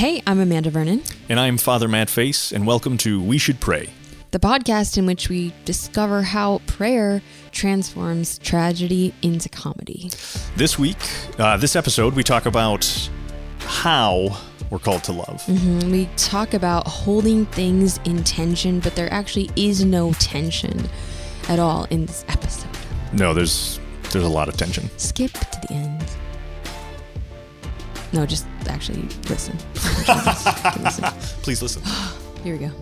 Hey, I'm Amanda Vernon, And I'm Father Matt Face, and welcome to We Should Pray. the podcast in which we discover how prayer transforms tragedy into comedy. This week, uh, this episode, we talk about how we're called to love. And we talk about holding things in tension, but there actually is no tension at all in this episode. No, there's there's a lot of tension. Skip to the end. No, just actually listen. listen. Please listen. Here we go.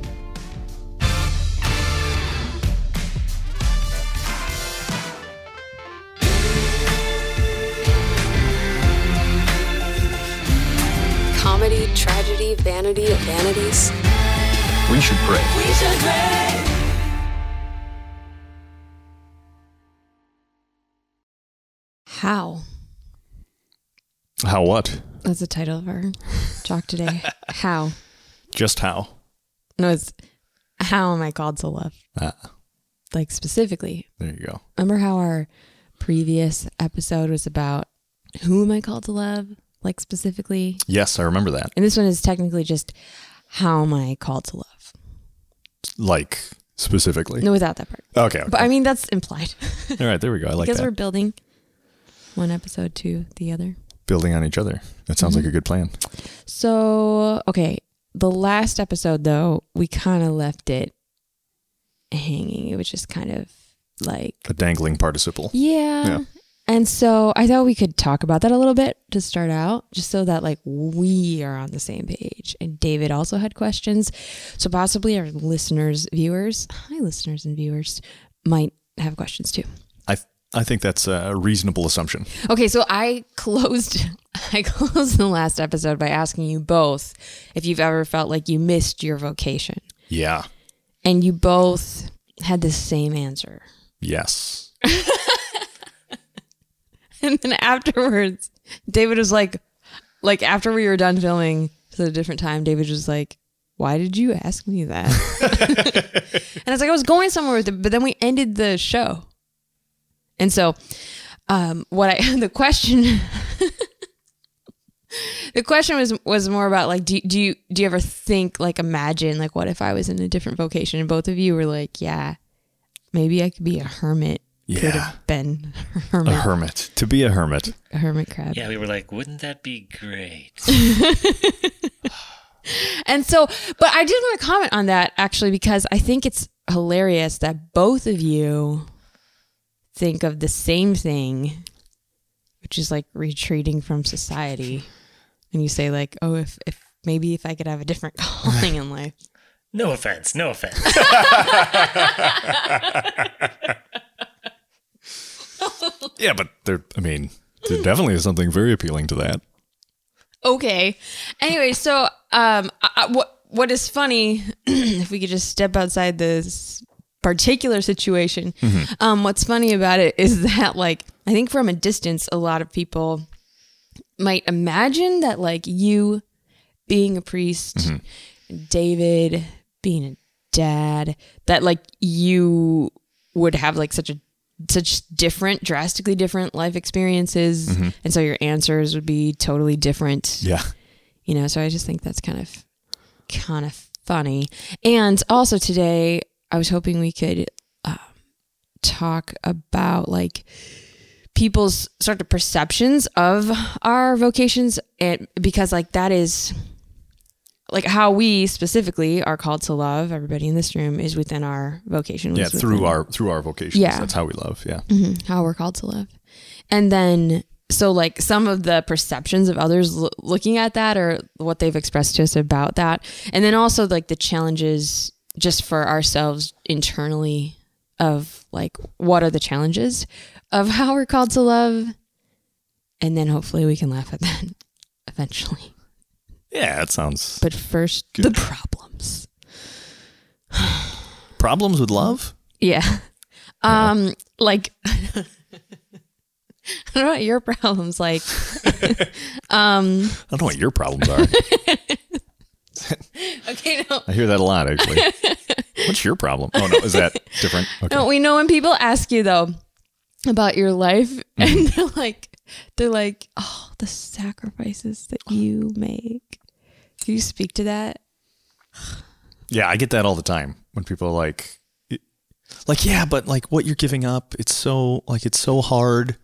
Comedy, tragedy, vanity of vanities. We should pray. We should pray. How? How what? That's the title of our talk today. How? Just how? No, it's how am I called to love? Ah, Like specifically, there you go. remember how our previous episode was about who am I called to love? Like specifically, Yes, I remember that. and this one is technically just how am I called to love? Like specifically. No, without that part. Okay. okay. But I mean, that's implied All right, there we go. I like because that. we're building one episode to the other. Building on each other. That sounds like a mm-hmm. good plan. So, okay, the last episode though, we kind of left it hanging. It was just kind of like A dangling participle. Yeah. Yeah. And so I thought we could talk about that a little bit to start out, just so that like we are on the same page. And David also had questions. So possibly our listeners, viewers, hi listeners and viewers, might have questions too. I I think that's a reasonable assumption. Okay, so I closed I closed the last episode by asking you both if you've ever felt like you missed your vocation. Yeah. And you both had the same answer. Yes. And then afterwards, David was like, like after we were done filming at a different time, David was like, why did you ask me that? and I was like, I was going somewhere with it, but then we ended the show. And so, um, what I, the question, the question was, was more about like, do, do you, do you ever think, like, imagine, like, what if I was in a different vocation? And both of you were like, yeah, maybe I could be a hermit. Could Yeah. have been a A hermit, hermit. To be a hermit. a hermit crab. Yeah, we were like, wouldn't that be great? And so, but I did want to comment on that actually because I think it's hilarious that both of you think of the same thing, which is like retreating from society. And you say like, "Oh, if if maybe if I could have a different calling in life." No offense, no offense. Yeah, but there I mean, there definitely is something very appealing to that. Okay. Anyway, so um, I, I- what what is funny if we could just step outside this particular situation? Mm-hmm. Um, what's funny about it is that like I think from a distance, a lot of people might imagine that like you being a priest, mm-hmm. David being a dad, that like you would have like such a such different, drastically different life experiences, mm-hmm. and so your answers would be totally different. Yeah. you know so i just think that's kind of kind of funny. And also today i was hoping we could um, talk about like people's sort of perceptions of our vocations and because like that is like how we specifically are called to love everybody in this room is within our vocation Yeah, through within- our through our vocation Yeah. That's how we love. Yeah. Mhm, how we're called to love. And then, so like some of the perceptions of others lo- looking at that or what they've expressed to us about that. And then also like the challenges just for ourselves internally of like, what are the challenges of how we're called to love? And then hopefully we can laugh at that eventually. Yeah, that sounds But first, the problems. problems with love? Yeah. Um, like I don't know what your problems like. um I don't know what your problems are. okay, no. I hear that a lot actually. What's your problem? Oh no, is that different? Okay. No, we know when people ask you though about your life and they're like they're like, "Oh, the sacrifices that you make Can you speak to that? Yeah, I get that all the time when people are like, like, yeah, but like what you're giving up, it's so like it's so hard.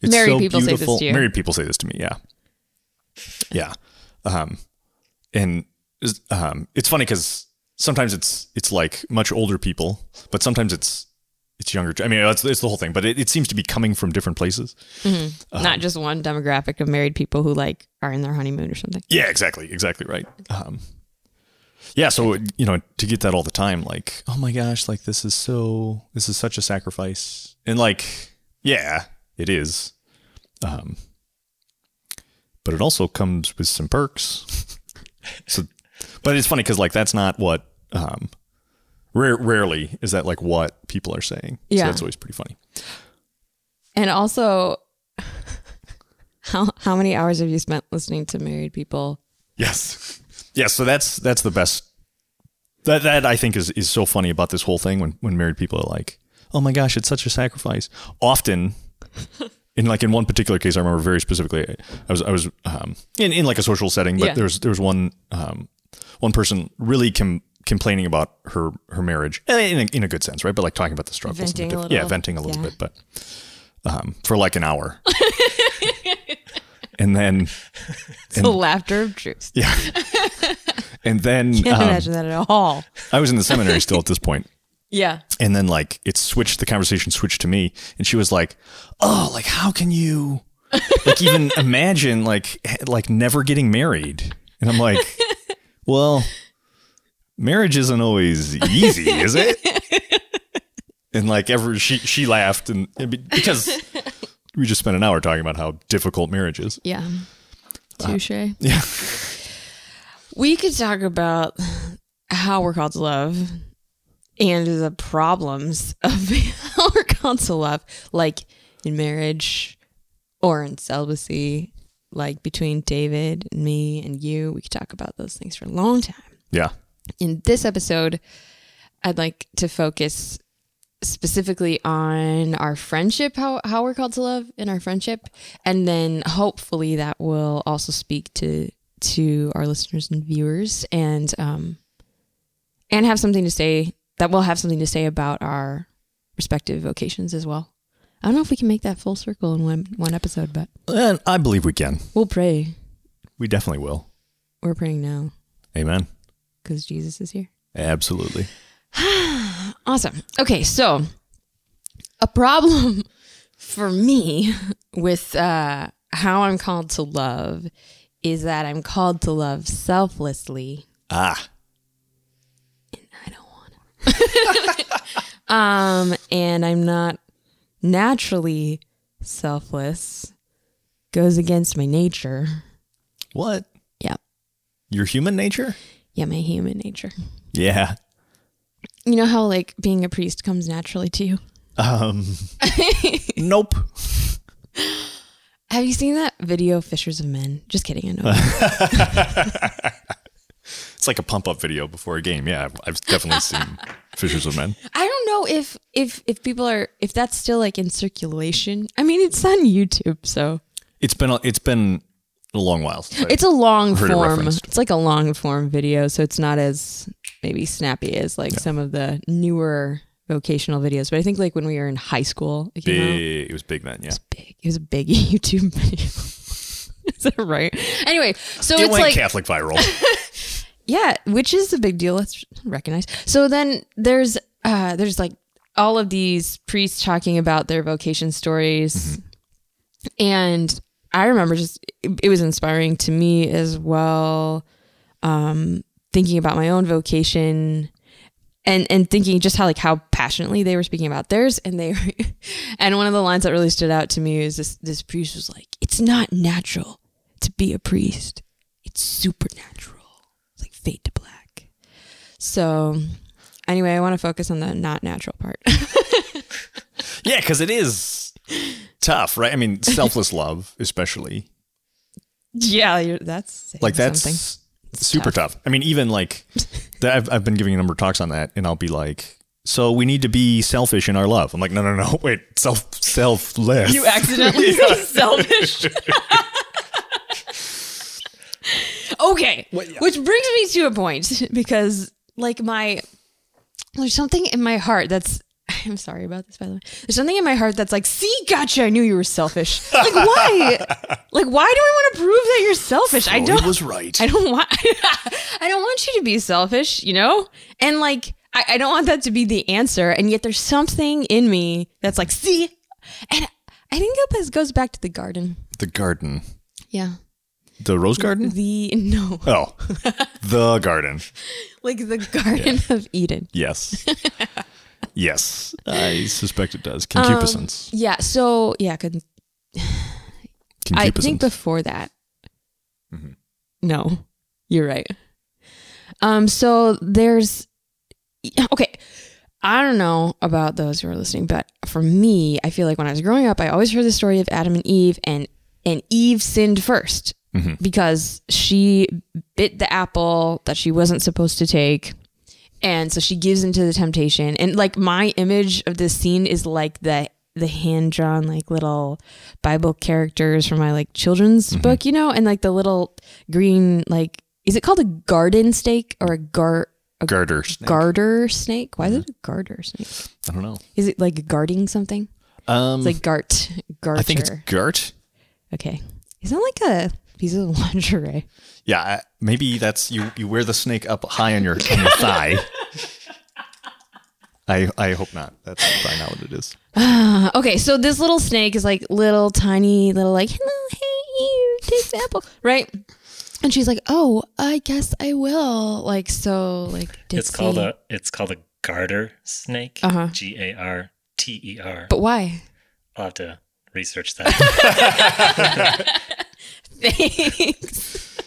It's Married so people say this beautiful. to you. Married people say this to me. Yeah, yeah, um, and um, it's funny because sometimes it's it's like much older people, but sometimes it's it's younger. I mean, it's, it's the whole thing, but it, it seems to be coming from different places. Uh-huh. Not just one demographic of married people who like are in their honeymoon or something. Yeah, exactly, exactly right. Um, yeah, so you know, to get that all the time, like, oh my gosh, like this is so, this is such a sacrifice, and like, yeah, it is. Um, but it also comes with some perks. so, but it's funny because like that's not what, um, rare, rarely is that like what people are saying. So Yeah. that's always pretty funny. And also, how how many hours have you spent listening to married people? Yes. Yes. So that's that's the best. That that I think is is so funny about this whole thing when when married people are like, oh my gosh, it's such a sacrifice. Often, in like in one particular case, I remember very specifically. I was I was um, in in like a social setting, but Yeah. there was there was one um, one person really com- complaining about her her marriage in a, in a good sense, right? But like talking about the struggles, and Venting the a diff- yeah, venting a little Yeah. bit, but um, for like an hour. And then, It's the laughter of truth. yeah, and then Can't um, imagine that at all. I was in the seminary still at this point, Yeah. and then like it switched. The conversation switched to me, and she was like, "Oh, like how can you like even imagine like like never getting married?" And I'm like, "Well, marriage isn't always easy, is it?" And like ever, she she laughed, and because we just spent an hour talking about how difficult marriage is. Yeah. Touche. Uh, yeah, We could talk about how we're called to love and the problems of how we're called to love, like in marriage or in celibacy, like between David and me and you. We could talk about those things for a long time. yeah, In this episode, I'd like to focus specifically on our friendship, how, how we're called to love in our friendship. And then hopefully that will also speak to to our listeners and viewers and um and have something to say that will have something to say about our respective vocations as well. I don't know if we can make that full circle in one one episode, but and I believe we can. we'll pray. We definitely will. We're praying now Amen. because Jesus is here. Absolutely. Awesome. Okay, so a problem for me with uh, how I'm called to love is that I'm called to love selflessly. Ah. And I don't want to. um, and I'm not naturally selfless. Goes against my nature. What? Yeah, Your human nature? yeah, my human nature. Yeah. You know how like being a priest comes naturally to you. Um. nope. Have you seen that video, Fishers of Men? Just kidding. I know. It's like a pump up video before a game. Yeah, I've, I've definitely seen Fishers of Men. I don't know if if if people are if that's still like in circulation. I mean, it's on YouTube, so It's been a, it's been a long while. It's a long Heard it form. It's like a long form video, so it's not as maybe snappy as like some of the newer vocational videos. But I think like when we were in high school, it came out. It was big then. Yeah. it was big. It was a big YouTube video. Is that right? Anyway, so It it's went like Catholic viral. Yeah, which is a big deal. Let's recognize. So then there's uh there's like all of these priests talking about their vocation stories. And I remember just it, it was inspiring to me as well um thinking about my own vocation and and thinking just how like how passionately they were speaking about theirs and they were, and one of the lines that really stood out to me is this this priest was like it's not natural to be a priest it's supernatural fade to black so anyway i want to focus on the not natural part yeah, because it is tough, right? I mean, selfless love, especially. yeah you're, that's Like that's something. super tough. I mean, even like that, I've, I've been giving a number of talks on that, and I'll be like, "So we need to be selfish in our love." I'm like, "No, no, no, wait, self selfless." you accidentally say selfish Okay. Which brings me to a point because like my there's something in my heart that's I'm sorry about this by the way. There's something in my heart that's like, see, gotcha, I knew you were selfish. Like why? like why do I want to prove that you're selfish? I don't was right. I don't want I don't want you to be selfish, you know? And like I, I don't want that to be the answer. And yet there's something in me that's like, see? And I think that goes back to the garden. the garden. Yeah. The rose garden? The no. Oh, the garden. Like the Garden of Eden. Yes. yes. I suspect it does. Concupiscence. Yeah, so yeah, con- I think before that. No, you're right. Um, so there's okay. I don't know about those who are listening, but for me, I feel like when I was growing up, I always heard the story of Adam and Eve, and and Eve sinned 1st because she bit the apple that she wasn't supposed to take, and so she gives into the temptation. And like my image of this scene is like the the hand drawn like little Bible characters from my like children's book, you know, and like the little green like is it called a garden snake or a gar a Garter snake. garter snake? Why is it a garter snake? I don't know. Is it like guarding something? Um, It's like gart garter. I think it's Gart. okay. Is that like a piece of lingerie? Yeah, maybe that's you. You wear the snake up high on your on your thigh. I I hope not. That's probably not what it is. Uh, okay, so this little snake is like little tiny little like hello, hey you, take the apple, right? And she's like, "Oh, I guess I will." Like so, like It's called a it's called a garter snake. Uh-huh. G A R T E R. But why? I'll have to research that. Thanks.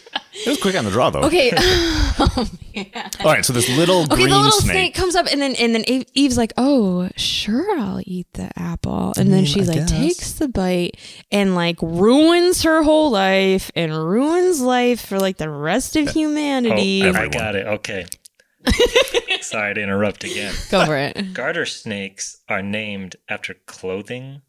It was quick on the draw though. Okay. oh, man. All right. So this little Okay, green the little snake. snake. comes up, and then and then Eve- Eve's like, "Oh, sure, I'll eat the apple." And then mean, she I like guess. takes the bite and like ruins her whole life and ruins life for like the rest of humanity. Oh, I got it. Okay. Sorry to interrupt again. Go for it. Garter snakes are named after clothing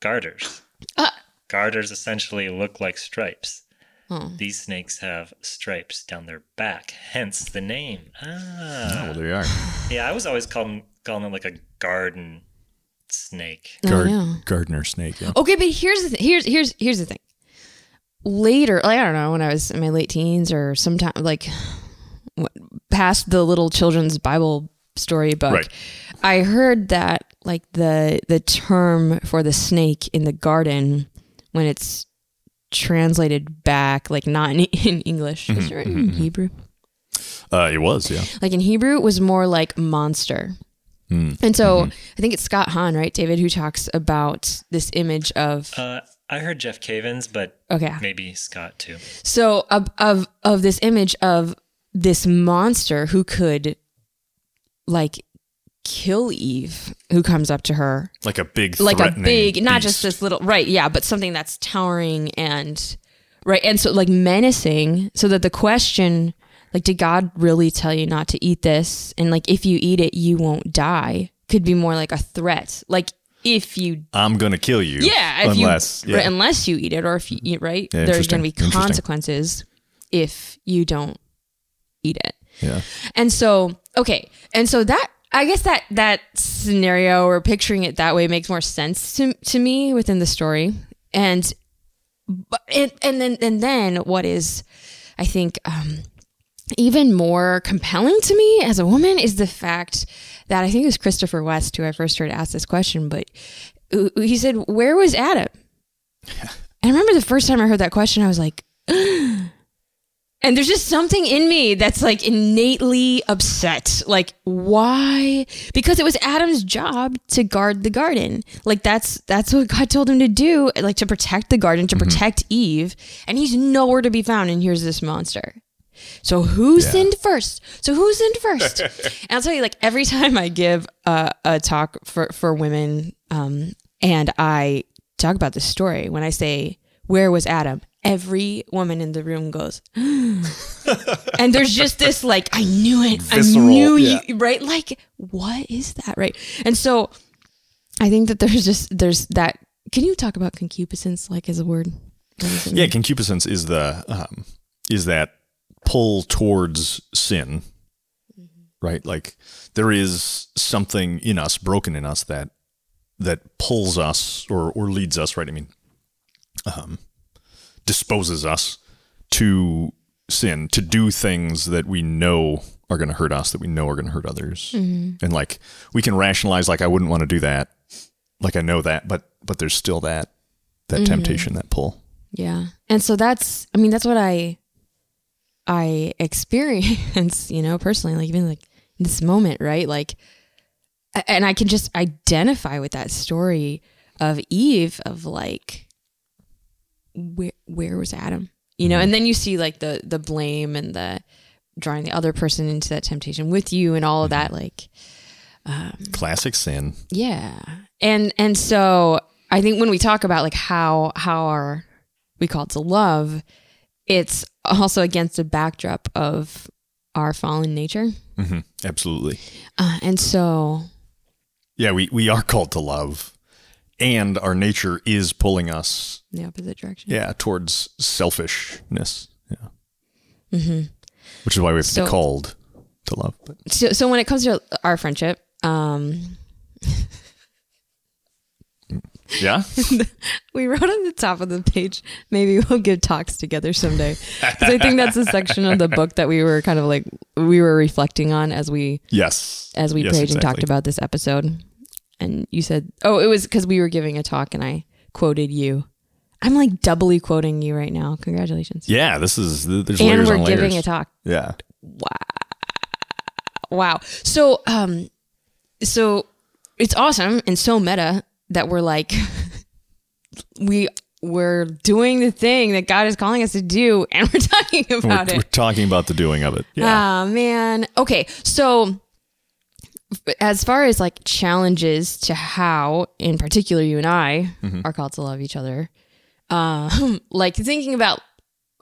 garters. Ah. Garters essentially look like stripes. Oh. These snakes have stripes down their back, hence the name. Oh, Ah. well, there you are. Yeah, I was always calling, calling it like a garden snake. Oh, yeah. Gardener snake. Yeah. Okay, but here's the th- here's here's here's the thing. Later, like I don't know, when I was in my late teens or sometime like what, past the little children's Bible story book, Right. I heard that like the the term for the snake in the garden when it's translated back, like not in, in English, is it written in Hebrew? Uh, it was. Yeah. Like in Hebrew, it was more like monster. And so I think it's Scott Hahn, right, David, who talks about this image of Uh, I heard Jeff Cavins, but okay, maybe Scott too. So of of of this image of this monster who could like kill Eve, who comes up to her Like a big, like a big, not beast. just this little right, yeah, but something that's towering and right, and so like menacing, so that the question. Like, did God really tell you not to eat this? And like, if you eat it, you won't die. Could be more like a threat. Like, if you I'm gonna kill you. yeah, unless you, yeah. right, unless you eat it, or if you eat right, Yeah, there's going to be consequences if you don't eat it. yeah. And so, okay, and so that I guess that that scenario or picturing it that way makes more sense to to me within the story. And but and, and then and then what is I think um even more compelling to me as a woman is the fact that I think it was Christopher West who I first heard ask this question, but he said, "Where was Adam?" And I remember the first time I heard that question, I was like, and there's just something in me that's like innately upset. Like, why? Because it was Adam's job to guard the garden. Like that's that's what God told him to do, like to protect the garden, to protect Eve, and he's nowhere to be found. And here's this monster. So who sinned first? So who sinned first? and I'll tell you, like every time I give a, a talk for for women, um, and I talk about this story, when I say where was Adam, every woman in the room goes, and there's just this like I knew it, Visceral, I knew yeah. you, right? Like what is that, right? And so I think that there's just there's that. Can you talk about concupiscence like as a word? What does it Yeah, mean? concupiscence is the um, is that pull towards sin, right? Like there is something in us, broken in us that that pulls us or or leads us, right? I mean, um, disposes us to sin, to do things that we know are going to hurt us, that we know are going to hurt others, and like we can rationalize, like I wouldn't want to do that, like I know that, but but there's still that that temptation, that pull. Yeah. And so that's I mean that's what I I experience, you know, personally like even like in this moment, right? Like and I can just identify with that story of Eve of like where where was Adam? You know, and then you see like the the blame and the drawing the other person into that temptation with you and all of that like Classic sin. yeah. And and so I think when we talk about like how how are we called to love, it's also against a backdrop of our fallen nature. Mm-hmm. Absolutely. Uh, and so Yeah, we, we are called to love, and our nature is pulling us, the opposite direction. yeah, towards selfishness. Yeah. Which is why we have to So- be called to love. But So so when it comes to our friendship, um yeah, we wrote on the top of the page maybe we'll give talks together someday. Because I think that's a section of the book that we were kind of like we were reflecting on as we yes, as we Yes, prayed and talked about this episode. And you said, oh, it was because we were giving a talk and I quoted you. I'm like doubly quoting you right now. Congratulations. Yeah, this is there's and layers we're on layers. giving a talk. Yeah, Wow. Wow. So, um, so it's awesome and so meta that we're like, we we're doing the thing that God is calling us to do, and we're talking we're, about we're talking about the doing of it. Yeah, Ah, man. Okay. So, as far as like challenges to how, in particular, you and I are called to love each other, um, like thinking about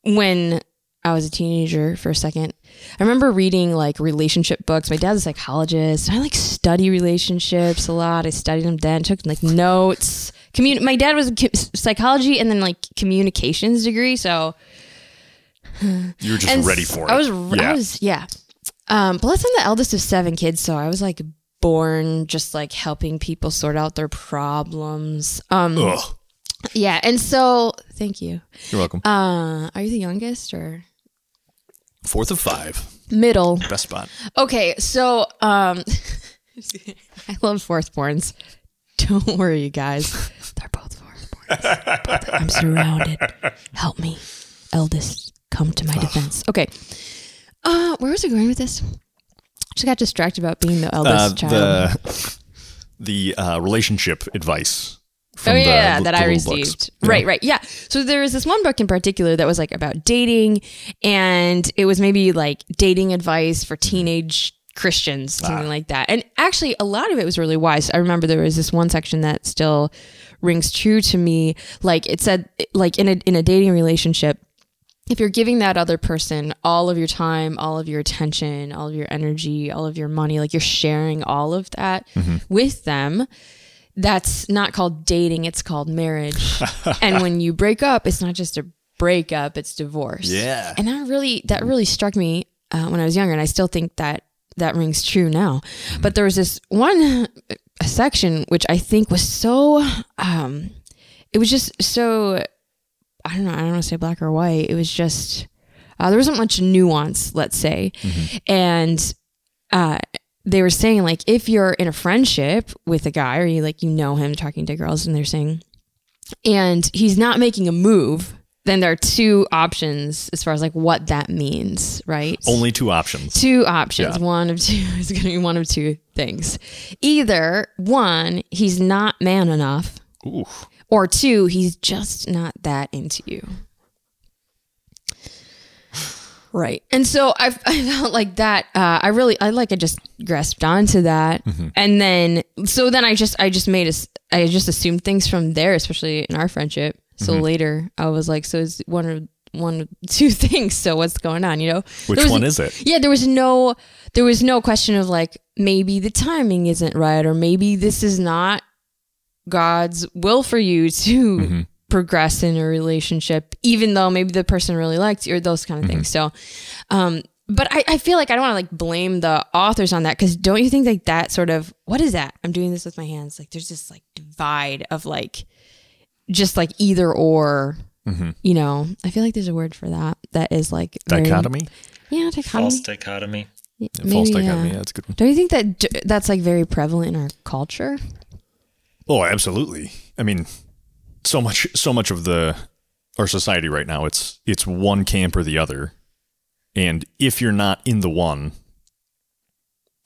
when I was a teenager for a second, I remember reading like relationship books. My dad's a psychologist. I like study relationships a lot. I studied them then, took like notes. Commun- my dad was a psychology and then like communications degree. So, you were just and ready for it. I was, yeah. I was, yeah. Um, plus, I'm the eldest of seven kids, so I was like born just like helping people sort out their problems. Um, Ugh. yeah, and so thank you. You're welcome. Uh, are you the youngest or Fourth of five, middle? best spot. Okay, so um, I love fourthborns. Don't worry, you guys. They're both fourthborns. Both- I'm surrounded. Help me, eldest. Come to my defense. Okay. Uh, where was I going with this? Just got distracted about being the eldest Uh, child. the the uh, relationship advice. From oh the- yeah, the that I received. Yeah. Right, right. Yeah. So there was this one book in particular that was like about dating and it was maybe like dating advice for teenage Christians, Ah. something like that. And actually a lot of it was really wise. I remember there was this one section that still rings true to me. Like it said like in a in a dating relationship, if you're giving that other person all of your time, all of your attention, all of your energy, all of your money, like you're sharing all of that with them, that's not called dating, it's called marriage. and when you break up, it's not just a breakup, it's divorce. Yeah. And that really that really struck me uh, when I was younger and I still think that that rings true now. But there was this one uh, section which I think was so um it was just so I don't know, I don't want to say black or white. It was just uh, there wasn't much nuance, let's say. And uh they were saying like if you're in a friendship with a guy or you like you know him talking to girls and they're saying and he's not making a move then there are two options as far as like what that means right Only two options. two options Yeah. one of two is going to be one of two things either one he's not man enough Ooh. Or two he's just not that into you. Right. And so i, I felt like that uh, i really i like i just grasped onto that. And then so then i just i just made us i just assumed things from there especially in our friendship. So later i was like so it's one of one of two things. So what's going on you know? Which was- one is it? yeah there was no there was no question of like maybe the timing isn't right or maybe this is not god's will for you to mm-hmm. progress in a relationship, even though maybe the person really likes you or those kind of things. Mm-hmm. So, um, but I, I feel like I don't want to like blame the authors on that because don't you think like that sort of what is that? I'm doing this with my hands. Like there's this like divide of like just like either or. Mm-hmm. You know, I feel like there's a word for that. That is like very- Dichotomy? Yeah, dichotomy. False dichotomy. Yeah, Yeah, false dichotomy. yeah. Yeah, that's a good one. Don't you think that d- that's like very prevalent in our culture? Oh, absolutely. I mean, so much so much of the our society right now, it's it's one camp or the other. And if you're not in the one,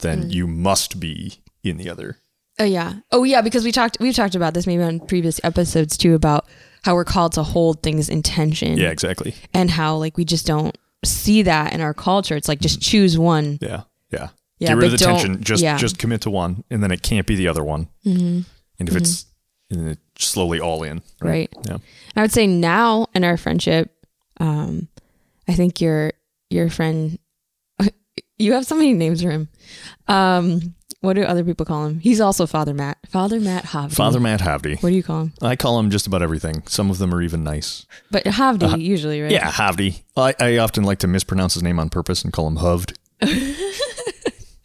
then Mm. you must be in the other. Oh yeah. Oh yeah, because we talked we've talked about this maybe on previous episodes too about how we're called to hold things in tension. Yeah, exactly. And how like we just don't see that in our culture. It's like just choose one. Yeah. Yeah. Yeah, Get rid of the tension. Just yeah. just commit to one, and then it can't be the other one. Mm-hmm. And if it's and it slowly all in, Right. Yeah. I would say now in our friendship, um, I think your your friend you have so many names for him. Um, what do other people call him? He's also Father Matt. Father Matt Hovde. Father Matt Hovde. What do you call him? I call him just about everything. Some of them are even nice. But Hovde usually, right? Uh-huh. Yeah, Hovde. I, I often like to mispronounce his name on purpose and call him Hoved.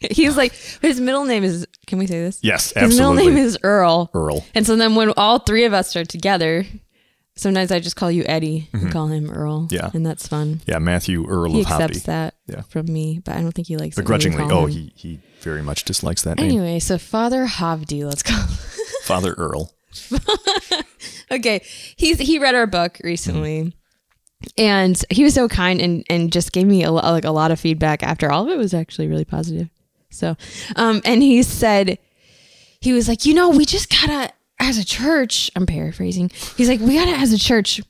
He's like his middle name is. Can we say this? Yes, absolutely. His middle name is Earl. Earl. And so then when all three of us are together, sometimes I just call you Eddie and call him Earl. Mm-hmm. Yeah. And that's fun. Yeah, Matthew Earl of Hovde. He of accepts Hovde. that Yeah. from me, but I don't think he likes Begrudgingly. Oh, him. he, he very much dislikes that name. Anyway, so Father Hovde, let's go. Father Earl. okay. He's he read our book recently. And he was so kind and, and just gave me a, like a lot of feedback after all of it was actually really positive. So, um, and he said, he was like, you know, we just gotta, as a church, I'm paraphrasing. He's like, we gotta, as a church,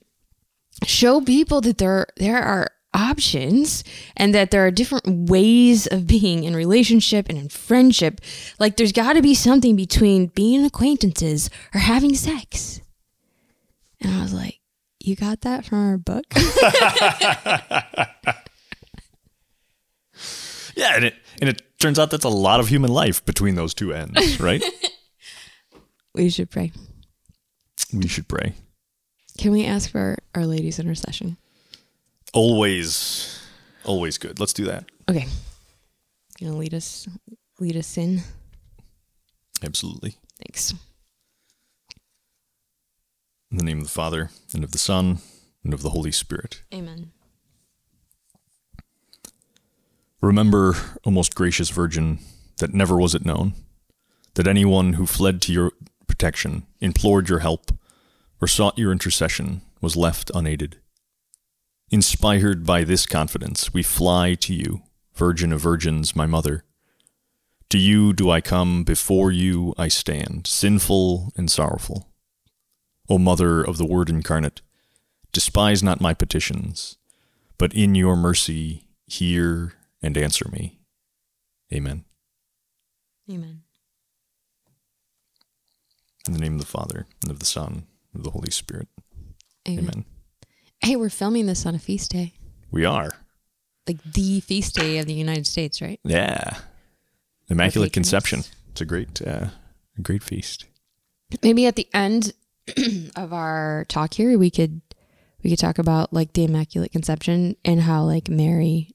show people that there there are options and that there are different ways of being in relationship and in friendship. Like there's got to be something between being acquaintances or having sex. And I was like, "You got that from our book?" Yeah, and it and it turns out that's a lot of human life between those two ends, right? we should pray. we should pray. Can we ask for Our Lady's intercession? Always, always good. Let's do that. Okay. You gonna lead us lead us in? Absolutely. Thanks. In the name of the Father, and of the Son, and of the Holy Spirit. Amen. Remember, O most gracious Virgin, that never was it known that anyone who fled to your protection, implored your help, or sought your intercession was left unaided. Inspired by this confidence, we fly to you, Virgin of Virgins, my mother. To you do I come, before you I stand, sinful and sorrowful. O Mother of the Word incarnate, despise not my petitions, but in your mercy hear and answer me. Amen. Amen. In the name of the Father, and of the Son, and of the Holy Spirit. Amen. Amen. Hey, we're filming this on a feast day. We are. Like the feast day of the United States, right? Yeah. Immaculate. Conception. It's a great, uh, a great feast. Maybe at the end of our talk here, we could we could talk about like the Immaculate Conception and how like Mary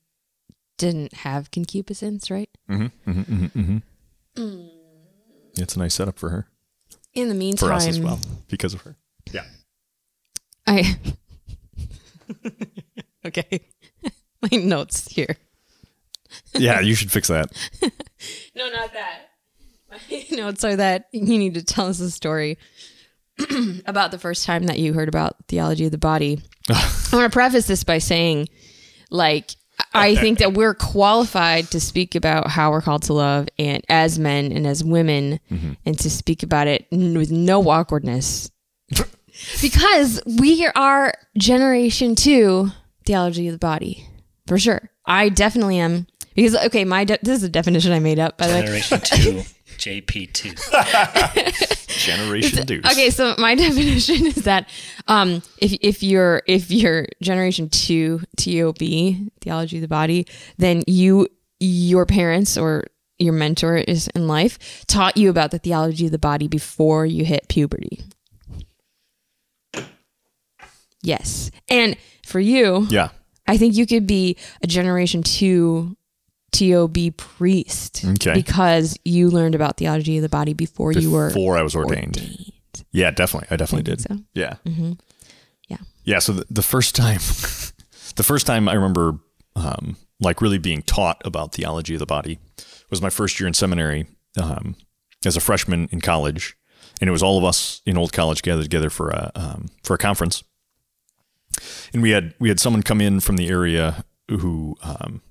didn't have concupiscence, right? Mm-hmm, mm-hmm, mm-hmm, mm-hmm. It's a nice setup for her, In the meantime, for us as well, because of her. Yeah. I okay. My notes here. Yeah, you should fix that. No, not that. My notes are that you need to tell us a story about the first time that you heard about theology of the body. I want to preface this by saying, like, I think that we're qualified to speak about how we're called to love and as men and as women mm-hmm. and to speak about it n- with no awkwardness. because we are generation two theology of the body for sure. I definitely am. Because, okay, my de- this is a definition I made up, by the way. Generation two, JP two. Generation Deuce. Okay, so my definition is that um, if if you're if you're generation two TOB theology of the body, then you your parents or your mentor is in life taught you about the theology of the body before you hit puberty. Yes. And for you, Yeah. I think you could be a generation two TOB priest Okay. because you learned about theology of the body before, you were Before I was ordained. ordained. Yeah, definitely. I definitely I did. so. Yeah. Yeah. Yeah. So the, the first time, the first time I remember, um, like really being taught about theology of the body was my first year in seminary, um, as a freshman in college. And it was all of us in old college gathered together for a, um, for a conference. And we had, we had someone come in from the area who, um,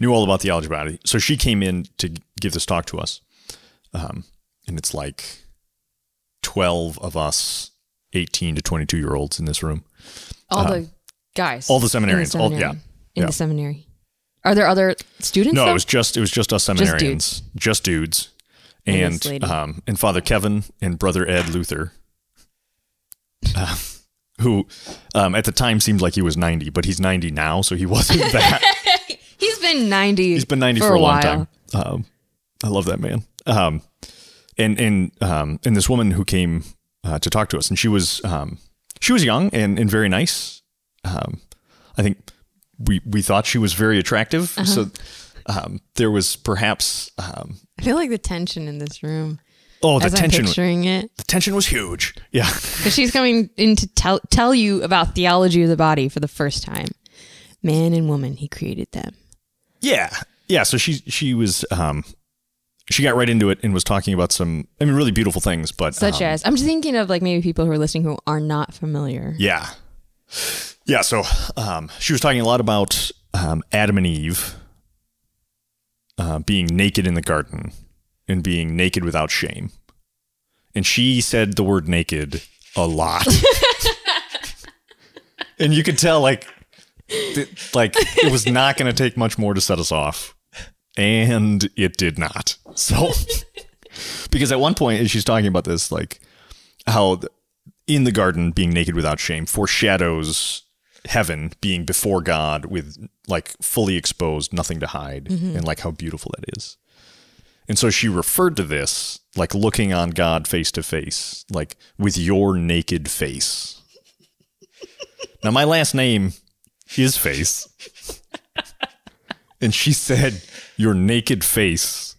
knew all about the body. So she came in to give this talk to us. Um, and it's like 12 of us 18 to 22 year olds in this room. All the guys. All the in seminarians, all- seminary. yeah, In yeah. the seminary. Are there other students? No, though? it was just it was just us seminarians, just dudes, And and um and Father Kevin and Brother Ed Luther, uh, who um at the time seemed like he was ninety, but he's ninety now, so he wasn't that. He's been 90. he's been ninety for, a long time. Um, I love that man. Um, and and um and this woman who came uh, to talk to us, and she was um she was young and and very nice. Um, I think we we thought she was very attractive, Uh-huh. so. Um, there was perhaps um, I feel like the tension in this room oh the as I'm tension picturing it. the tension was huge yeah Because she's coming in to tell, tell you about theology of the body for the first time. Man and woman, he created them. Yeah. Yeah. So she she was um she got right into it and was talking about some i mean really beautiful things but Such um, as, I'm just thinking of like maybe people who are listening who are not familiar. yeah. Yeah. So um she was talking a lot about um adam and eve uh, being naked in the garden and being naked without shame. And she said the word naked a lot. And you could tell like like it was not going to take much more to set us off. And it did not. So because at one point she's talking about this like how in the garden being naked without shame foreshadows heaven being before god with like fully exposed nothing to hide mm-hmm. and like how beautiful that is. And so she referred to this like looking on god face to face like with your naked face. Now my last name is face. And she said your naked face.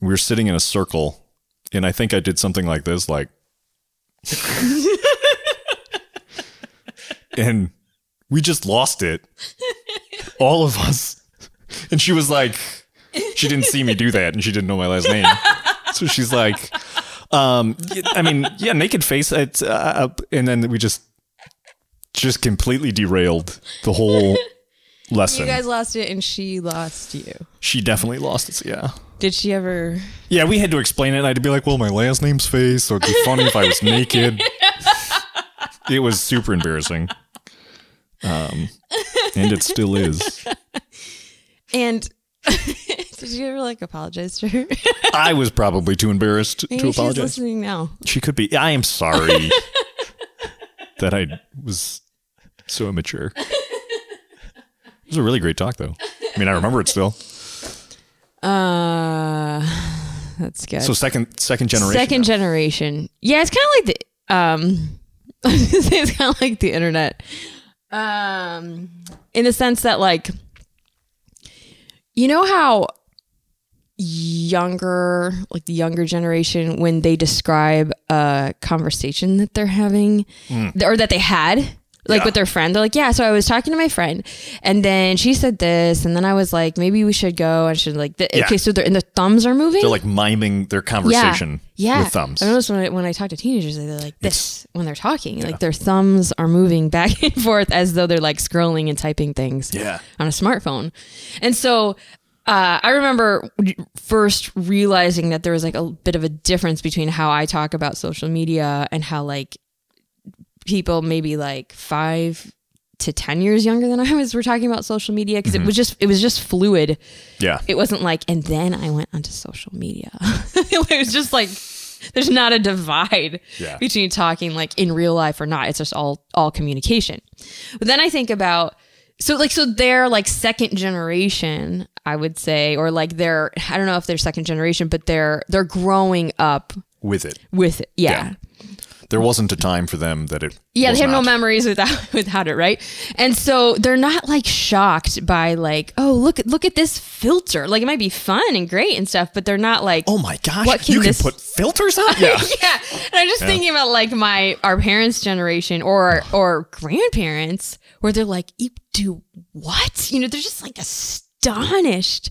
We were sitting in a circle and i think i did something like this like and we just lost it all of us. And she was like she didn't see me do that and she didn't know my last name. So she's like um i mean yeah naked face it's uh, and then we just just completely derailed the whole lesson You guys lost it and she lost you. she definitely lost it yeah Did she ever? yeah we had to explain it and i'd be like well my last name's face so it'd be funny if i was naked it was super embarrassing um and it still is And did you ever like apologize to her? i was probably too embarrassed Maybe to apologize. she's listening now. She could be. I am sorry that I was so immature. It was a really great talk, though. I mean, I remember it still. Uh, that's good. So second, second generation. Second now. generation. Yeah, it's kind of like the um I was gonna say it's kind of like the internet. Um in the sense that like you know how younger like the younger generation when they describe a conversation that they're having or that they had like Yeah. with their friend they're like yeah so i was talking to my friend and then she said this and then i was like maybe we should go and should like the, Yeah. okay so they're and the thumbs are moving They're like miming their conversation yeah. with thumbs. I notice when I, when I talk to teenagers, they're like this when they're talking. Like their thumbs are moving back and forth as though they're like scrolling and typing things Yeah. on a smartphone. And so uh, I remember first realizing that there was like a bit of a difference between how I talk about social media and how like people maybe like five to 10 years younger than I was were talking about social media because it mm-hmm. was just it was just fluid. Yeah. it wasn't like and then i went onto social media. It was just like there's not a divide Yeah. between talking like in real life or not. It's just all all communication. But then i think about so like so they're like second generation i would say or like they're i don't know if they're second generation but they're they're growing up With it. with it. Yeah, there wasn't a time for them that it. yeah, they have no memories without without it, right? And so they're not like shocked by like, oh look look at this filter. Like it might be fun and great and stuff, but they're not like, Oh my gosh! What can you this- can put filters on. Yeah. yeah. And I'm just thinking about like my our parents' generation or or grandparents where they're like, you do what? You know, they're just like astonished.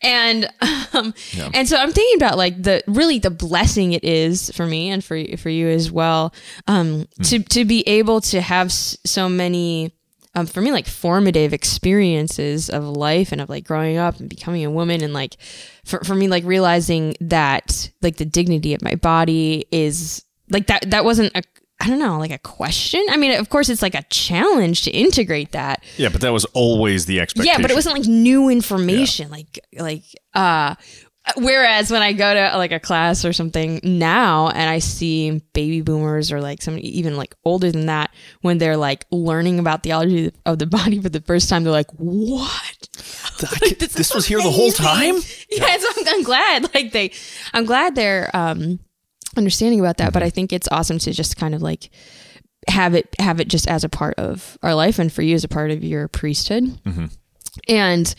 And um and so I'm thinking about like the really the blessing it is for me and for for you as well um to to be able to have so many um, for me like formative experiences of life and of like growing up and becoming a woman and like for, for me like realizing that like the dignity of my body is like that that wasn't a I don't know like a question? I mean of course it's like a challenge to integrate that. Yeah, but that was always the expectation. yeah but it wasn't like new information like like uh whereas when I go to like a class or something now and I see baby boomers or like some even like older than that when they're like learning about theology of the body for the first time they're like what? I- this, was here the whole time. yeah, so I'm, I'm glad like they i'm glad they're um understanding about that but mm-hmm. i think it's awesome to just kind of like have it have it just as a part of our life and for you as a part of your priesthood mm-hmm. and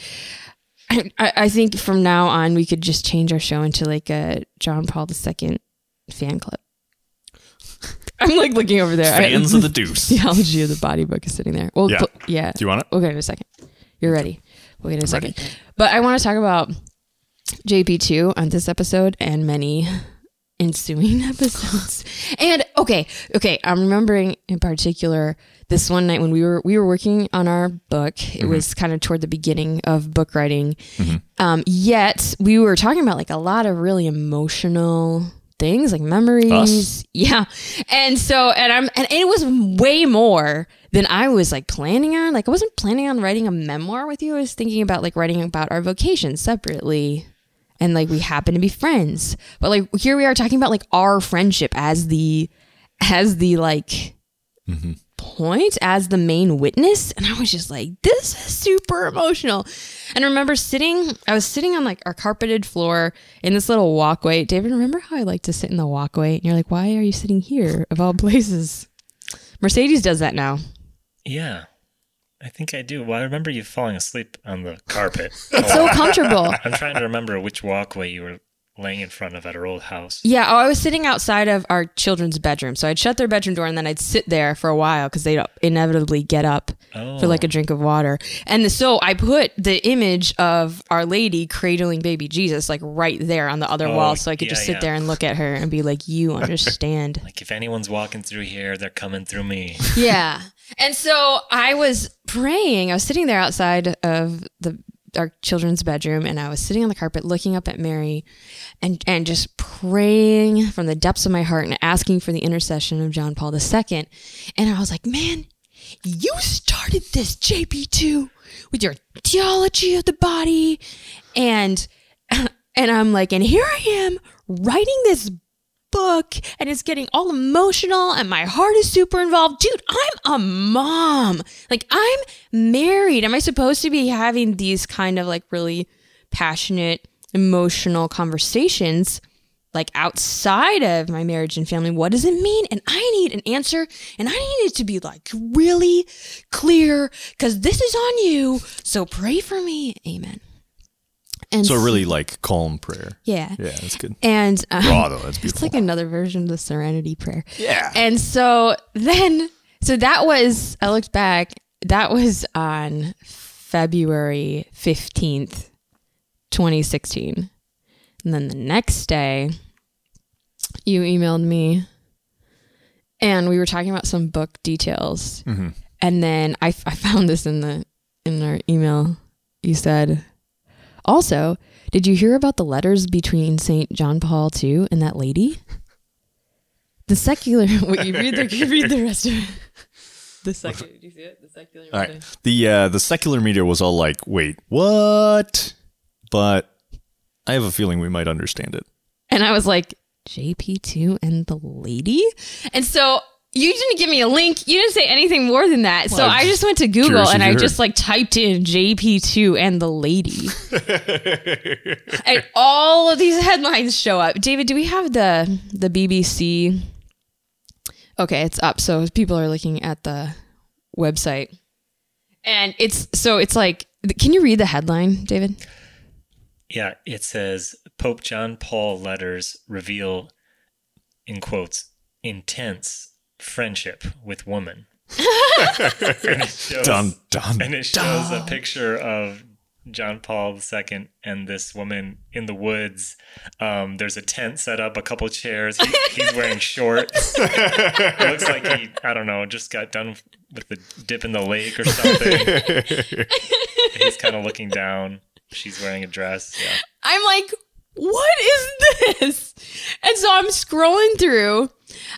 I, I think from now on we could just change our show into like a john paul ii fan club i'm like looking over there I- Fans of the Deuce. Theology of the body book is sitting there well Yeah. cl- yeah you want it? We'll get in a second. You're ready. We'll get in a second. But I want to talk about JP2 on this episode and many ensuing episodes. and okay, okay, I'm remembering in particular this one night when we were we were working on our book. It was kind of toward the beginning of book writing. Um, yet we were talking about like a lot of really emotional things like memories Us? yeah and so and i'm and it was way more than i was like planning on like i wasn't planning on writing a memoir with you i was thinking about like writing about our vocation separately and like we happen to be friends. But like here we are talking about like our friendship as the as the like mm-hmm. point as the main witness. And i was just like this is super emotional. And I remember sitting i was sitting on like our carpeted floor in this little walkway. David remember how i like to sit in the walkway? And you're like why are you sitting here of all places? Mercedes does that now. Yeah, I think I do. Well, I remember you falling asleep on the carpet. it's so comfortable I'm trying to remember which walkway you were laying in front of at our old house. Yeah, oh, I was sitting outside of our children's bedroom. So I'd shut their bedroom door and then I'd sit there for a while because they'd inevitably get up for like a oh. drink of water. And so I put the image of Our Lady cradling baby Jesus like right there on the other Oh, wall so I could just sit yeah. there and look at her and be like, you understand. Like if anyone's walking through here, they're coming through me. yeah. And so I was praying. I was sitting there outside of the our children's bedroom and I was sitting on the carpet looking up at Mary and and just praying from the depths of my heart and asking for the intercession of John Paul II. And I was like, "Man, you started this JP2 with your theology of the body and and I'm like, and here I am writing this book and it's getting all emotional and my heart is super involved. Dude, I'm a mom. Like I'm married. Am I supposed to be having these kind of like really passionate, emotional conversations like outside of my marriage and family? What does it mean? And I need an answer and I need it to be like really clear because this is on you. So pray for me. Amen. And So really like calm prayer. yeah. Yeah, that's good. And um, Raw though, that's it's like another version of the Serenity Prayer. Yeah. And so then, so that was, I looked back, that was on February 15th, 2016. And then the next day, you emailed me and we were talking about some book details. And then I, I found this in the in our email. You said, also, did you hear about the letters between Saint John Paul II and that lady? The secular. Wait, you read the you read the rest of it. The secular. Do you see it? The secular. All right. The uh, the secular media was all like, "Wait, what?" But I have a feeling we might understand it. And I was like, JP2 and the lady? And so you didn't give me a link. You didn't say anything more than that. so Well, I just went to Google and you I heard. just like typed in JP2 and the lady. and all of these headlines show up. David, do we have the the BBC Okay, it's up. So people are looking at the website. And it's so it's like can you read the headline, David? Yeah, it says Pope John Paul letters reveal, in quotes, intense friendship with woman. and it shows, Dun dun. and it shows a picture of John Paul II and this woman in the woods. Um, there's a tent set up, a couple chairs. He, he's wearing shorts. it looks like he, I don't know, just got done with the dip in the lake or something. he's kind of looking down. She's wearing a dress. Yeah. I'm like, what is this? And so I'm scrolling through.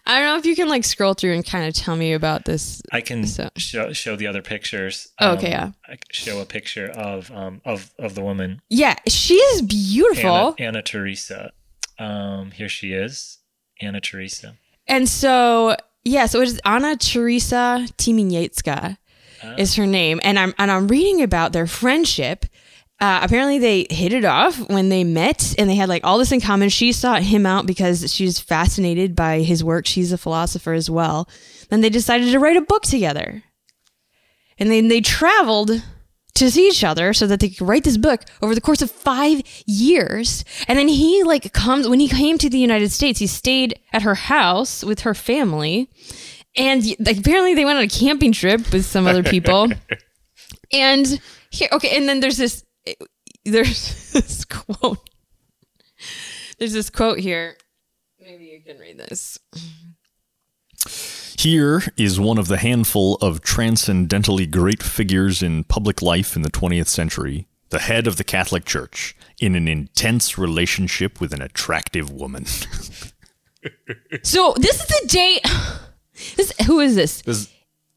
I don't know if you can like scroll through and kind of tell me about this. I can So- show, show the other pictures. Oh, okay, yeah. I show a picture of um of of the woman Yeah, she is beautiful. Anna, Anna Teresa. Um, here she is, Anna Teresa. And so, yeah, so it is Anna Teresa Tymieniecka is her name, and I'm and I'm reading about their friendship. Uh, apparently, they hit it off when they met, and they had like all this in common. She sought him out because she's fascinated by his work. She's a philosopher as well. Then they decided to write a book together, and then they traveled to see each other so that they could write this book over the course of five years. And then he like comes when he came to the United States, he stayed at her house with her family. And like, apparently they went on a camping trip with some other people. and here okay, and then there's this there's this quote. There's this quote here. Maybe you can read this. Here is one of the handful of transcendentally great figures in public life in the 20th century, the head of the Catholic Church, in an intense relationship with an attractive woman. So this is the day this who is this? this is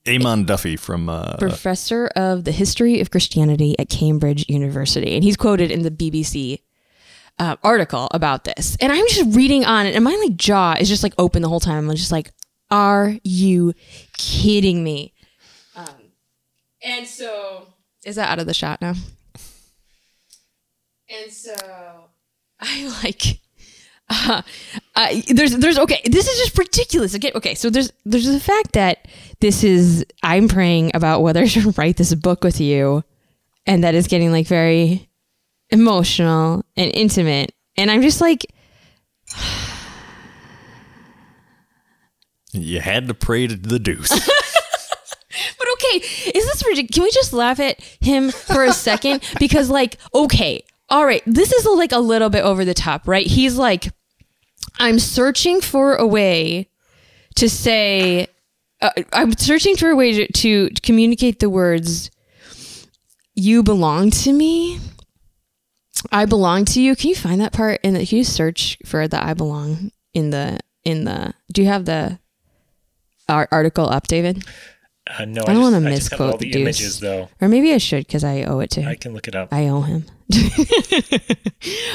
Eamon Duffy from uh, professor of the history of Christianity at Cambridge University, and he's quoted in the BBC uh, article about this. And I'm just reading on it, and my like jaw is just like open the whole time. I'm just like, "Are you kidding me?" Um, and so, is that out of the shot now? And so, I like. Uh, uh, there's there's okay this is just ridiculous okay okay so there's there's the fact that this is i'm praying about whether i should write this book with you and that is getting like very emotional and intimate and i'm just like You had to pray to the deuce. but okay is this ridiculous can we just laugh at him for a second because like okay all right this is like a little bit over the top right he's like i'm searching for a way to say uh, i'm searching for a way to, to communicate the words you belong to me. I belong to you. Can you find that part and can you search for the i belong in the in the do you have the ar- article up david Uh, no, I don't wanna I all misquote the the deuce. images though. or maybe I should because I owe it to him. I can look it up. I owe him.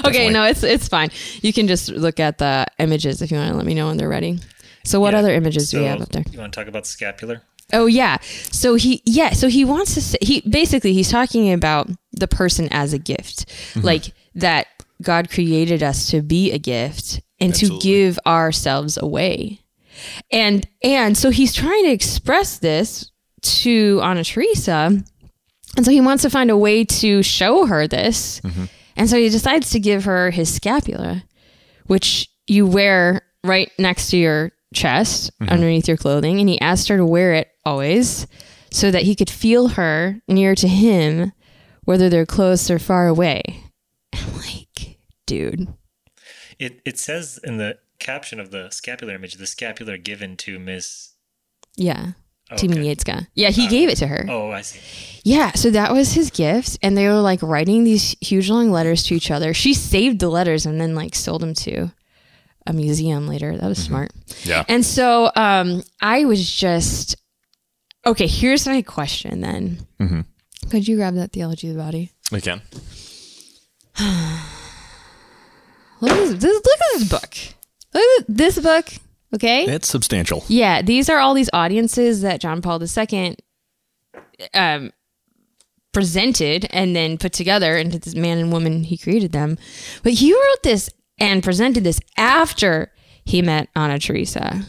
okay, no, it's it's fine. You can just look at the images if you want to let me know when they're ready. So what Yeah, other images do we have up there? You want to talk about scapular? Oh yeah. So he yeah, so he wants to say he basically he's talking about the person as a gift. Like that God created us to be a gift and to give ourselves away. And and so he's trying to express this to Anna Teresa. And so he wants to find a way to show her this. Mm-hmm. And so he decides to give her his scapular, which you wear right next to your chest mm-hmm. underneath your clothing. And he asked her to wear it always so that he could feel her near to him, whether they're close or far away. I'm like, dude. It it says in the caption of the scapular image, the scapular given to Miss. Yeah. Okay. Tymieniecka. Yeah, he ah. gave it to her. Oh, I see. Yeah, so that was his gift, and they were like writing these huge long letters to each other. She saved the letters and then like sold them to a museum later. That was mm-hmm. smart. Yeah. And so um, I was just okay. Here's my question then. Mm-hmm. Could you grab that theology of the body? We can. Look at this, this- look at this book. Look at this book. Okay. It's substantial. Yeah, these are all these audiences that John Paul II um, presented and then put together into this man and woman he created them. But he wrote this and presented this after he met Anna Teresa.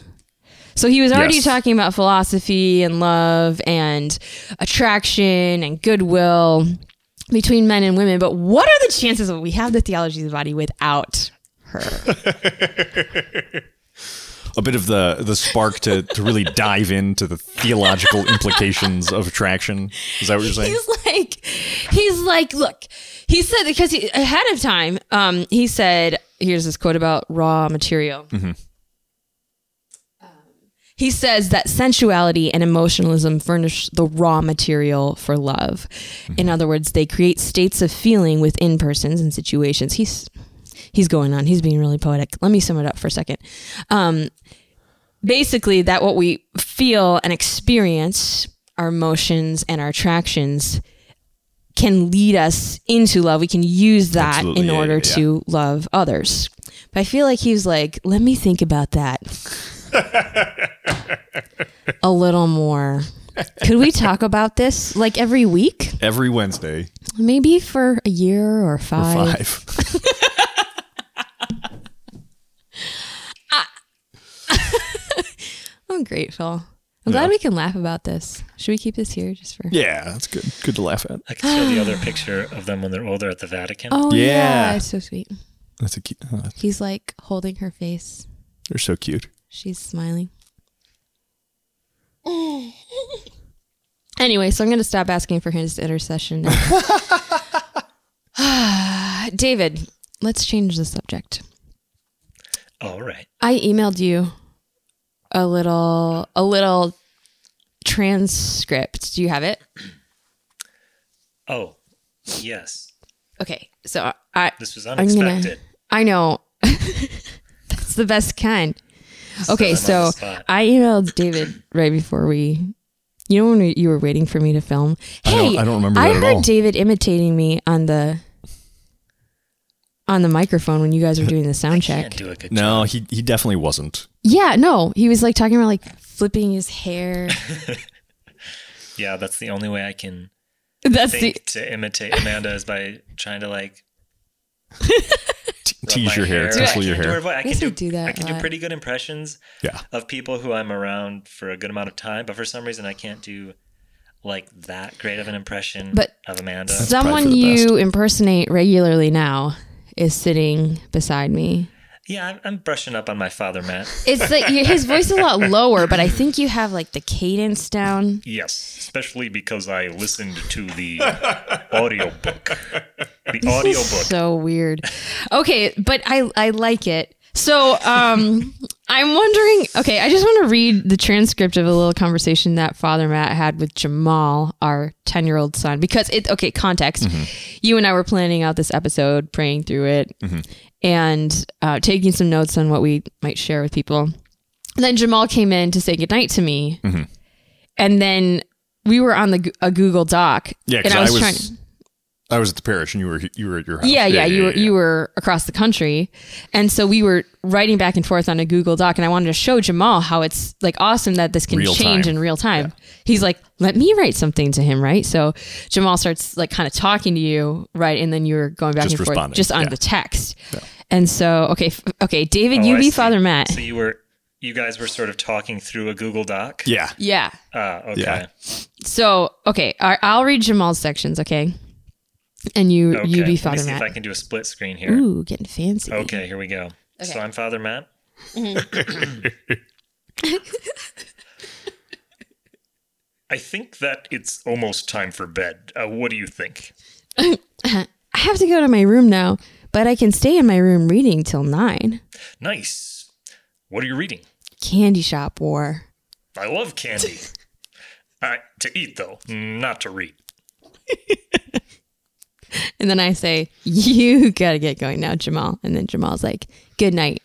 So he was already Yes. talking about philosophy and love and attraction and goodwill between men and women. But what are the chances that we have the theology of the body without her? a bit of the the spark to to really dive into the theological implications of attraction. Is that what you're saying? he's like, he's like, look, he said because he ahead of time, um, he said, here's this quote about raw material. Um, he says that sensuality and emotionalism furnish the raw material for love. In other words, they create states of feeling within persons and situations. He's he's going on. He's being really poetic. Let me sum it up for a second. Um, basically, that what we feel and experience, our emotions and our attractions, can lead us into love. We can use that Absolutely. in Yeah, order yeah, to love others. But I feel like he was like, let me think about that a little more. Could we talk about this like every week? Every Wednesday Maybe for a year or or five. five. I'm grateful. I'm glad we can laugh about this. Should we keep this here just for? yeah, that's good. Good to laugh at. I can show the other picture of them when they're older at the Vatican. Oh yeah. Yeah. it's so sweet. That's a cute. oh, He's like holding her face. they're so cute. She's smiling. anyway, so I'm going to stop asking for his intercession now. David, let's change the subject. All right. I emailed you a little a little transcript. Do you have it? Oh, yes. Okay, so I This was I'm gonna unexpected. I know. That's the best kind. Okay, I'm so. I emailed David right before we. You know when you were waiting for me to film. I Hey, don't- I don't remember I that at heard all. David imitating me on the on the microphone when you guys were doing the sound check. Can't do a good No, job. he he definitely wasn't. Yeah, no, he was like talking about like flipping his hair. Yeah, that's the only way I can That's the to imitate Amanda is by trying to like tease your hair, hair. tickle your can't do hair. I can guess I do, do that I can do pretty good impressions Yeah. of people who I'm around for a good amount of time, but for some reason I can't do like that great of an impression But of Amanda. someone for the you impersonate regularly now is sitting beside me. yeah, I'm, I'm brushing up on my father, Matt. It's like his voice is a lot lower, but I think you have like the cadence down. Yes, especially because I listened to the audio book. The audio book. So weird. Okay, but I I like it. So um I'm wondering okay, I just want to read the transcript of a little conversation that Father Matt had with Jamal, our 10-year-old son because it okay, context. You and I were planning out this episode, praying through it and uh, taking some notes on what we might share with people. And then Jamal came in to say goodnight to me. And then we were on the a Google Doc. Yeah, and because I was, trying I was at the parish and you were you were at your house. yeah, yeah, you were you were across the country, and so we were writing back and forth on a Google Doc, and I wanted to show Jamal how it's like awesome that this can Real change time. in real time. He's like, let me write something to him, right? So Jamal starts like kind of talking to you, right, and then you're going back Just and forth just on yeah. the text. And so, okay, f- okay, David, Oh, you I be see. Father Matt. So you were, you guys were sort of talking through a Google Doc. Yeah. yeah. Ah, okay. Yeah. So okay, I- I'll read Jamal's sections, okay, and you Okay. you be Father Let me Father see if I can do a split screen here. Ooh, getting fancy. Okay, here we go. So I'm Father Matt. I think that it's almost time for bed. Uh, what do you think? I have to go to my room now, but I can stay in my room reading till nine. Nice. What are you reading? Candy Shop War. I love candy. uh, to eat, though, not to read. And then I say, You gotta get going now, Jamal. And then Jamal's like, Good night.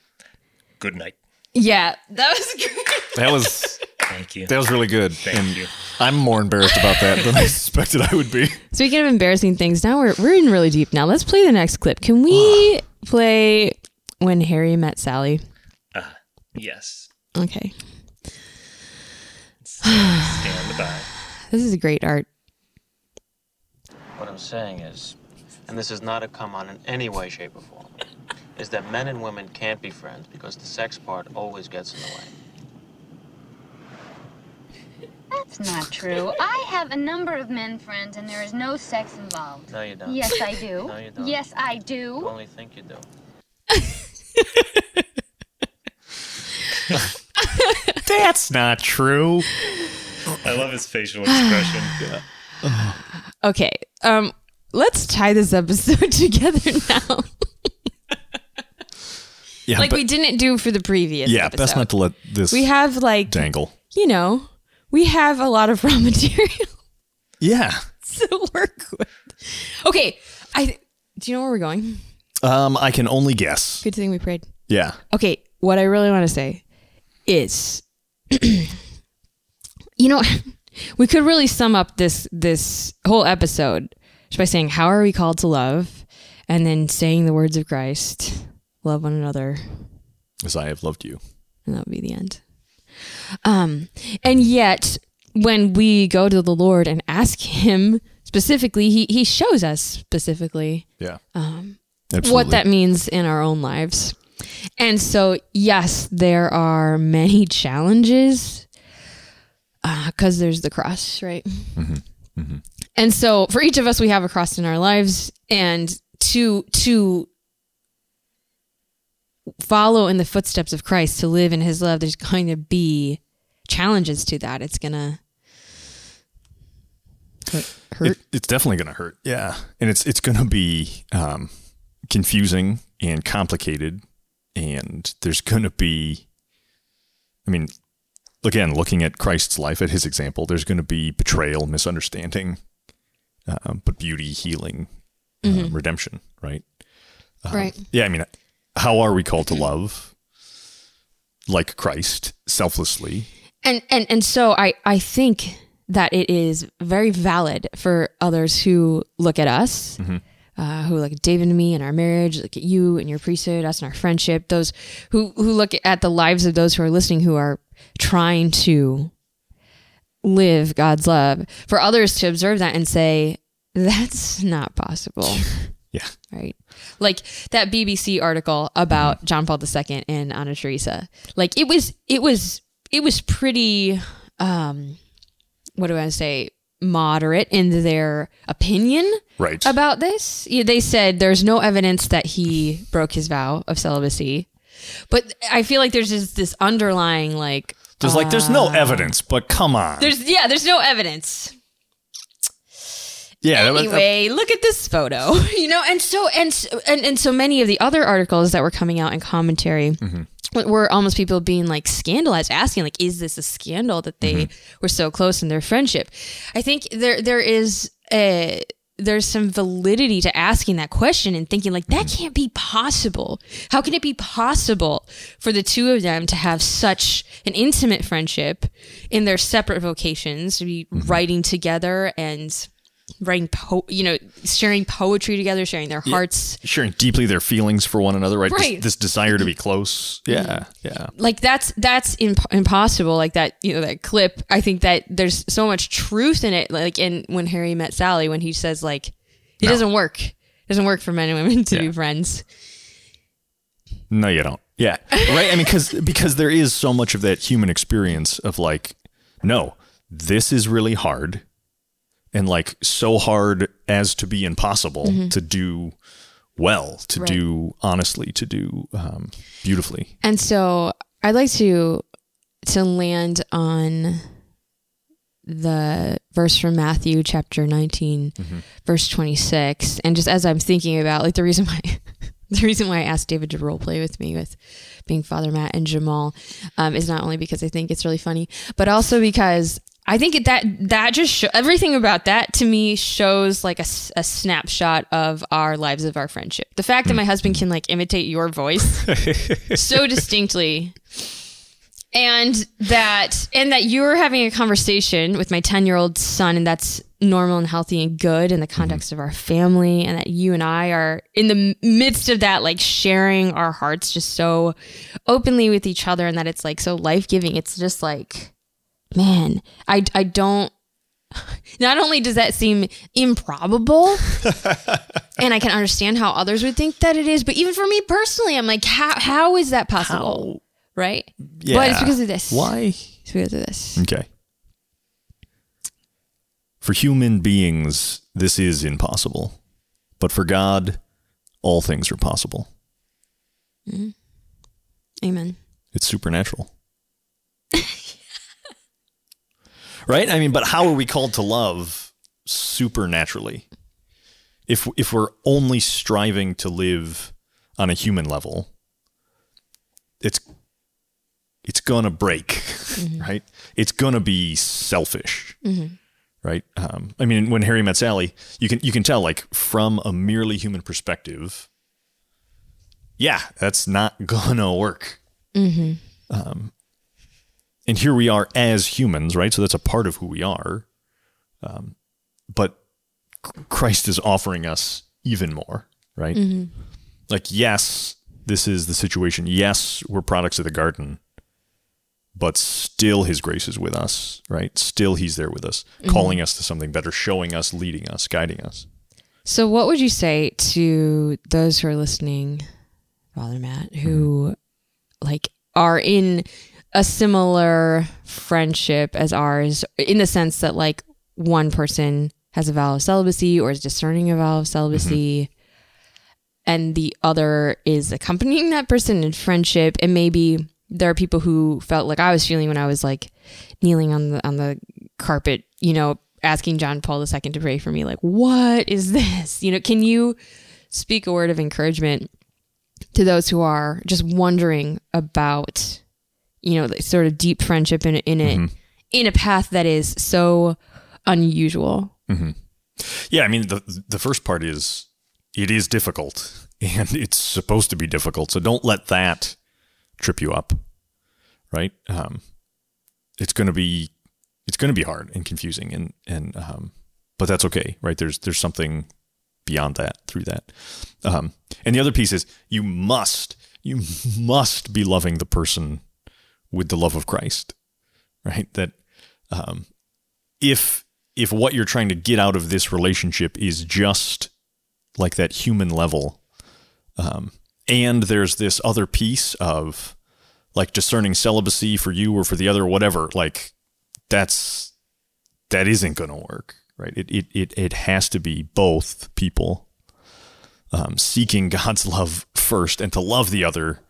Good night. Yeah, that was great. That was Thank you. that was really good. Thank and you. I'm more embarrassed about that than I suspected I would be. Speaking of embarrassing things, now we're we're in really deep now. Let's play the next clip. Can we play when Harry met Sally? Uh, yes. Okay. Stand by. This is a great art. What I'm saying is, and this is not a come on in any way, shape, or form, is that men and women can't be friends because the sex part always gets in the way. That's not true. I have a number of men friends, and there is no sex involved. No, you don't. Yes, I do. No, you don't. Yes, I You do. only think you do. That's not true. I love his facial expression. Okay. Um let's tie this episode together now. Yeah, like but- we didn't do for the previous yeah, episode. best not to let this we have like dangle. you know, we have a lot of raw material Yeah. to work with. Okay. I do you know where we're going? Um, I can only guess. Good thing we prayed. Yeah. Okay, what I really want to say is you know, we could really sum up this this whole episode just by saying how are we called to love and then saying the words of Christ, love one another, As I have loved you. and that would be the end. Um and yet when we go to the Lord and ask him specifically, he he shows us specifically Yeah. um, Absolutely. what that means in our own lives. And so, yes, there are many challenges because there's the cross, right? And so, for each of us, we have a cross in our lives, and to to follow in the footsteps of Christ, to live in His love, there's going to be challenges to that. It's gonna hurt. It, it's definitely going to hurt. Yeah, and it's it's going to be um, confusing and complicated, and there's going to be. I mean, again, looking at Christ's life, at his example, there's going to be betrayal, misunderstanding, um, but beauty, healing, uh, redemption. Right. right. Yeah. I mean, how are we called to love? Like Christ, selflessly. and and and so I I think that it is very valid for others who look at us, uh, who look at David and me and our marriage, look at you and your priesthood, us and our friendship. Those who who look at the lives of those who are listening, who are trying to live God's love. For others to observe that and say that's not possible Yeah. right? Like that BBC article about John Paul II and Anna Teresa. Like it was, it was, it was pretty. um What do I say? Moderate in their opinion Right. about this. Yeah, They said there's no evidence that he broke his vow of celibacy, but I feel like there's just this underlying like. There's like, there's no um, evidence, but come on. There's yeah, there's no evidence. yeah. that- that- uh, anyway, look at this photo. You know, and so and so- and and so many of the other articles that were coming out in commentary mm-hmm. were almost people being like scandalized, asking like, "Is this a scandal that they mm-hmm. were so close in their friendship?" I think there there is a there's some validity to asking that question and thinking like that mm-hmm. can't be possible. How can it be possible for the two of them to have such an intimate friendship in their separate vocations, to be mm-hmm. writing together and writing po- you know sharing poetry together sharing their hearts sharing deeply their feelings for one another, right? This- Right. This, desire to be close. Yeah, yeah. like that's that's imp- impossible like that you know that clip i think that there's so much truth in it like in when harry met sally when he says like it doesn't work it doesn't work for men and women to be friends No, you don't. Yeah, right. I mean, because because there is so much of that human experience of like, no, this is really hard, and like so hard as to be impossible to do well, to Right. do honestly, to do um, beautifully. and so i'd like to to land on the verse from matthew chapter 19 verse 26 and just as i'm thinking about like the reason why the reason why i asked david to role play with me with being father matt and jamal um, is not only because i think it's really funny but also because i think that that just show, everything about that to me shows like a snapshot of our lives of our friendship. The fact that my husband can like imitate your voice so distinctly and that and that you're having a conversation with my 10 year old son and that's normal and healthy and good in the context of our family and that you and i are in the midst of that like sharing our hearts just so openly with each other and that it's like so life-giving. It's just like man i i don't not only does that seem improbable and i can understand how others would think that it is but even for me personally i'm like how how is that possible right Yeah, but it's because of this Why? it's because of this Okay. For human beings, this is impossible. But for God, all things are possible. Mm-hmm. Amen. It's supernatural. right? I mean, but how are we called to love supernaturally? If if we're only striving to live on a human level, it's it's gonna break, mm-hmm. right? It's gonna be selfish, mm-hmm. right? Um, I mean, when Harry met Sally, you can you can tell like from a merely human perspective, yeah, that's not gonna work mm-hmm. um, and here we are as humans, right? So that's a part of who we are. Um, but Christ is offering us even more, right? Mm-hmm. Like, yes, this is the situation. Yes, we're products of the garden, but still His grace is with us, right? Still He's there with us, mm-hmm. calling us to something better, showing us, leading us, guiding us. So, what would you say to those who are listening, Father Matt, who mm-hmm. like are in a similar friendship as ours, in the sense that like one person has a vow of celibacy or is discerning a vow of celibacy, and the other is accompanying that person in friendship, and maybe there are people who felt like I was feeling when I was like kneeling on the on the carpet, you know, asking John Paul II to pray for me. Like, what is this? You know, can you speak a word of encouragement to those who are just wondering about, you know, the sort of deep friendship in in it in a path that is so unusual? Yeah, I mean the the first part is it is difficult and it's supposed to be difficult. So don't let that trip you up. Right? Um it's going to be it's going to be hard and confusing and and um but that's okay, right? There's there's something beyond that through that. Um and the other piece is you must you must be loving the person with the love of Christ. Right? That um if if what you're trying to get out of this relationship is just like that human level um, and there's this other piece of like discerning celibacy for you or for the other whatever like that's that isn't going to work right it, it it it has to be both people um, seeking god's love first and to love the other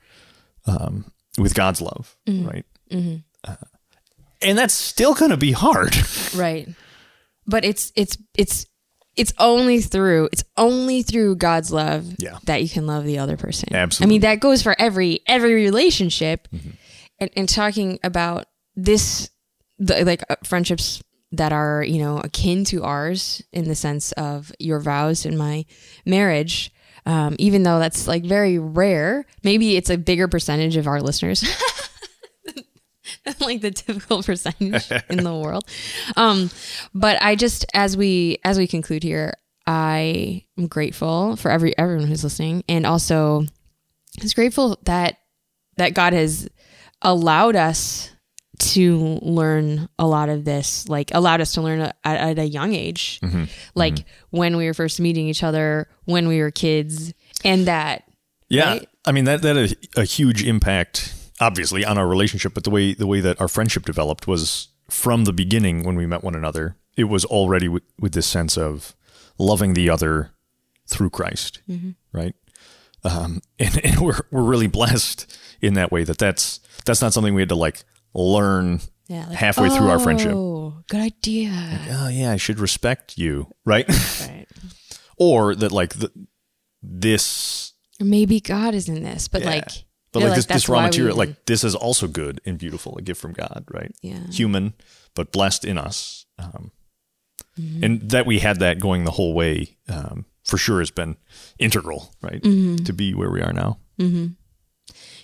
um, with god's love right Uh, and that's still going to be hard Right. But it's it's it's it's only through it's only through God's love Yeah. that you can love the other person. Absolutely. I mean that goes for every every relationship. And and talking about this the, like uh, friendships that are, you know, akin to ours in the sense of your vows and my marriage. Um, even though that's like very rare, maybe it's a bigger percentage of our listeners. Than like the typical percentage in the world. Um, but I just as we as we conclude here, I am grateful for every everyone who's listening, and also is grateful that that God has allowed us to learn a lot of this, like allowed us to learn at, at a young age, mm-hmm. like mm-hmm. when we were first meeting each other, when we were kids, and that Yeah, right? I mean that that had a, a huge impact, obviously, on our relationship. But the way the way that our friendship developed was from the beginning when we met one another. It was already with, with this sense of loving the other through Christ, mm-hmm. right? Um, and, and we're we're really blessed in that way that that's that's not something we had to like learn Yeah, like, halfway through our friendship. Oh, good idea. Oh yeah, I should respect you, right? Right. or that like the, this maybe God is in this, but Yeah. like, But you're like, this, this raw material, even- like this is also good and beautiful, a gift from God, right? Yeah. Human, but blessed in us. Um, Mm-hmm. And that we had that going the whole way, um, for sure has been integral, right? Mm-hmm. To be where we are now.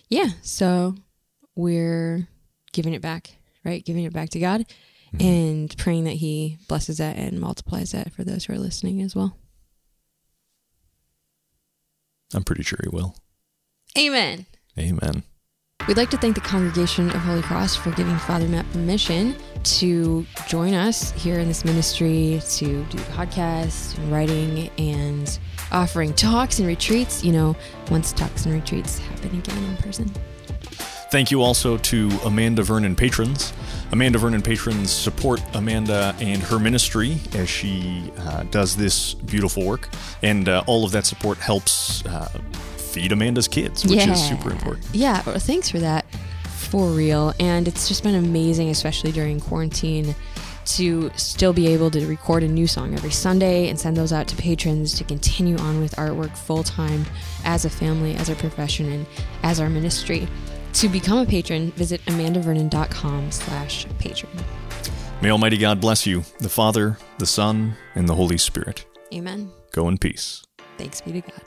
yeah. So we're giving it back, right? Giving it back to God Mm-hmm. and praying that He blesses that and multiplies that for those who are listening as well. I'm pretty sure he will. Amen. Amen. We'd like to thank the Congregation of Holy Cross for giving Father Matt permission to join us here in this ministry to do podcasts and writing and offering talks and retreats. You know, once talks and retreats happen again in person. Thank you also to Amanda Vernon patrons. Amanda Vernon patrons support Amanda and her ministry as she uh, does this beautiful work, and uh, all of that support helps uh, feed Amanda's kids, which is super important. Yeah, well, thanks for that. For real. And it's just been amazing, especially during quarantine, to still be able to record a new song every Sunday and send those out to patrons to continue on with artwork full time as a family, as a profession, and as our ministry. To become a patron, visit amandavernon.com slash patron. May Almighty God bless you, the Father, the Son, and the Holy Spirit. Amen. Go in peace. Thanks be to God.